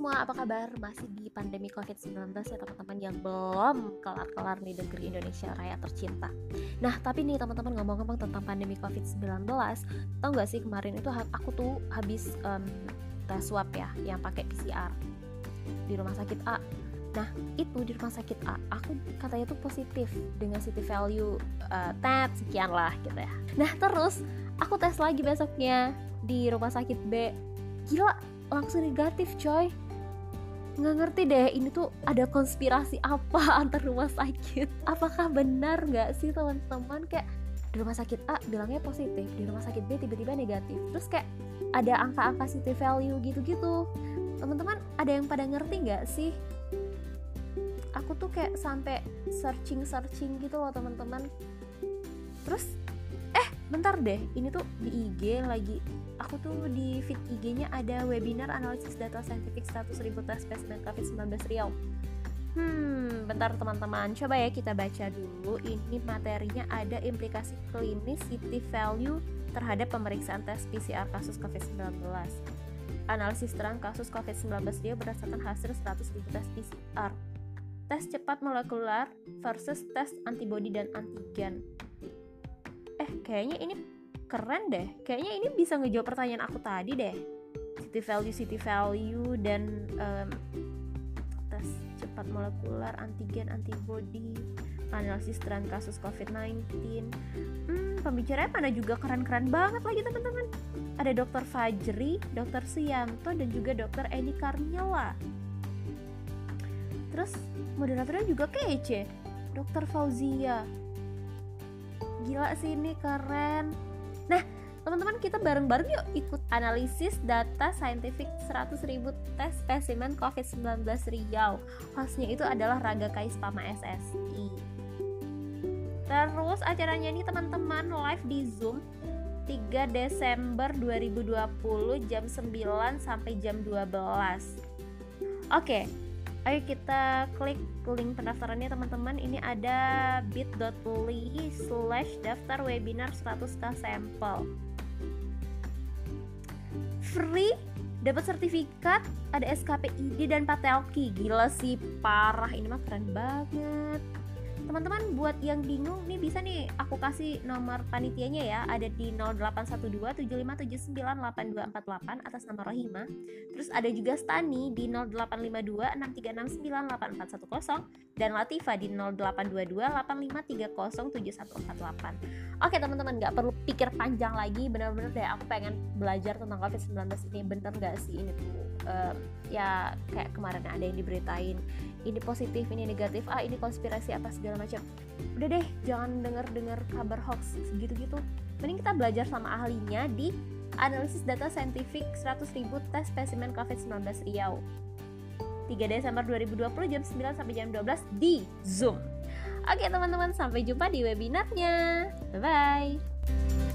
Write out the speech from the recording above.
semua, apa kabar? Masih di pandemi COVID-19 ya teman-teman yang belum kelar-kelar di negeri Indonesia Raya tercinta. Nah tapi nih teman-teman ngomong-ngomong tentang pandemi COVID-19 Tau gak sih kemarin itu aku tuh habis um, tes swab ya yang pakai PCR di rumah sakit A. Nah itu di rumah sakit A aku katanya tuh positif dengan city value uh, tet sekian lah gitu ya. Nah terus aku tes lagi besoknya di rumah sakit B. Gila langsung negatif coy nggak ngerti deh ini tuh ada konspirasi apa antar rumah sakit? Apakah benar nggak sih teman-teman? Kayak di rumah sakit A bilangnya positif di rumah sakit B tiba-tiba negatif. Terus kayak ada angka-angka city value gitu-gitu. Teman-teman ada yang pada ngerti nggak sih? Aku tuh kayak sampai searching searching gitu loh teman-teman. Terus bentar deh ini tuh di IG lagi aku tuh di feed IG-nya ada webinar analisis data saintifik 100 ribu tes spesimen COVID-19 Riau. Hmm, bentar teman-teman, coba ya kita baca dulu. Ini materinya ada implikasi klinis city value terhadap pemeriksaan tes PCR kasus COVID-19. Analisis terang kasus COVID-19 Riau berdasarkan hasil 100 ribu tes PCR. Tes cepat molekular versus tes antibodi dan antigen. Kayaknya ini keren deh. Kayaknya ini bisa ngejawab pertanyaan aku tadi deh. City value city value dan um, tes cepat molekuler antigen antibody analisis tren kasus COVID-19 hmm, pembicaranya mana juga keren-keren banget lagi teman-teman. Ada dokter Fajri, dokter Sianto dan juga dokter Eni Karniela terus moderatornya juga kece dokter Fauzia gila sih ini keren Nah, teman-teman kita bareng-bareng yuk ikut analisis data saintifik 100.000 tes spesimen COVID-19 Riau. Hostnya itu adalah Raga Kaispama SSI. Terus acaranya ini teman-teman live di Zoom 3 Desember 2020 jam 9 sampai jam 12. Oke, ayo kita klik link pendaftarannya teman-teman. Ini ada bit.ly slash daftar webinar 100k sampel. Free dapat sertifikat ada SKPID dan Patelki gila sih parah. Ini mah keren banget teman-teman buat yang bingung nih bisa nih aku kasih nomor panitianya ya. Ada di 081275798248 atas nama Rohima. Terus ada juga Stani di 085263698410 dan Latifa di 082285307148 oke teman-teman nggak perlu pikir panjang lagi. Bener-bener deh aku pengen belajar tentang COVID-19 ini. Bener gak sih? Ini tuh um, ya kayak kemarin ada yang diberitain ini positif ini negatif. Ah ini konspirasi apa segala macam udah deh jangan denger dengar kabar hoax segitu gitu mending kita belajar sama ahlinya di analisis data saintifik 100.000 tes spesimen COVID-19 Riau. 3 Desember 2020 jam 9 sampai jam 12 di Zoom. Oke teman-teman sampai jumpa di webinarnya. Bye bye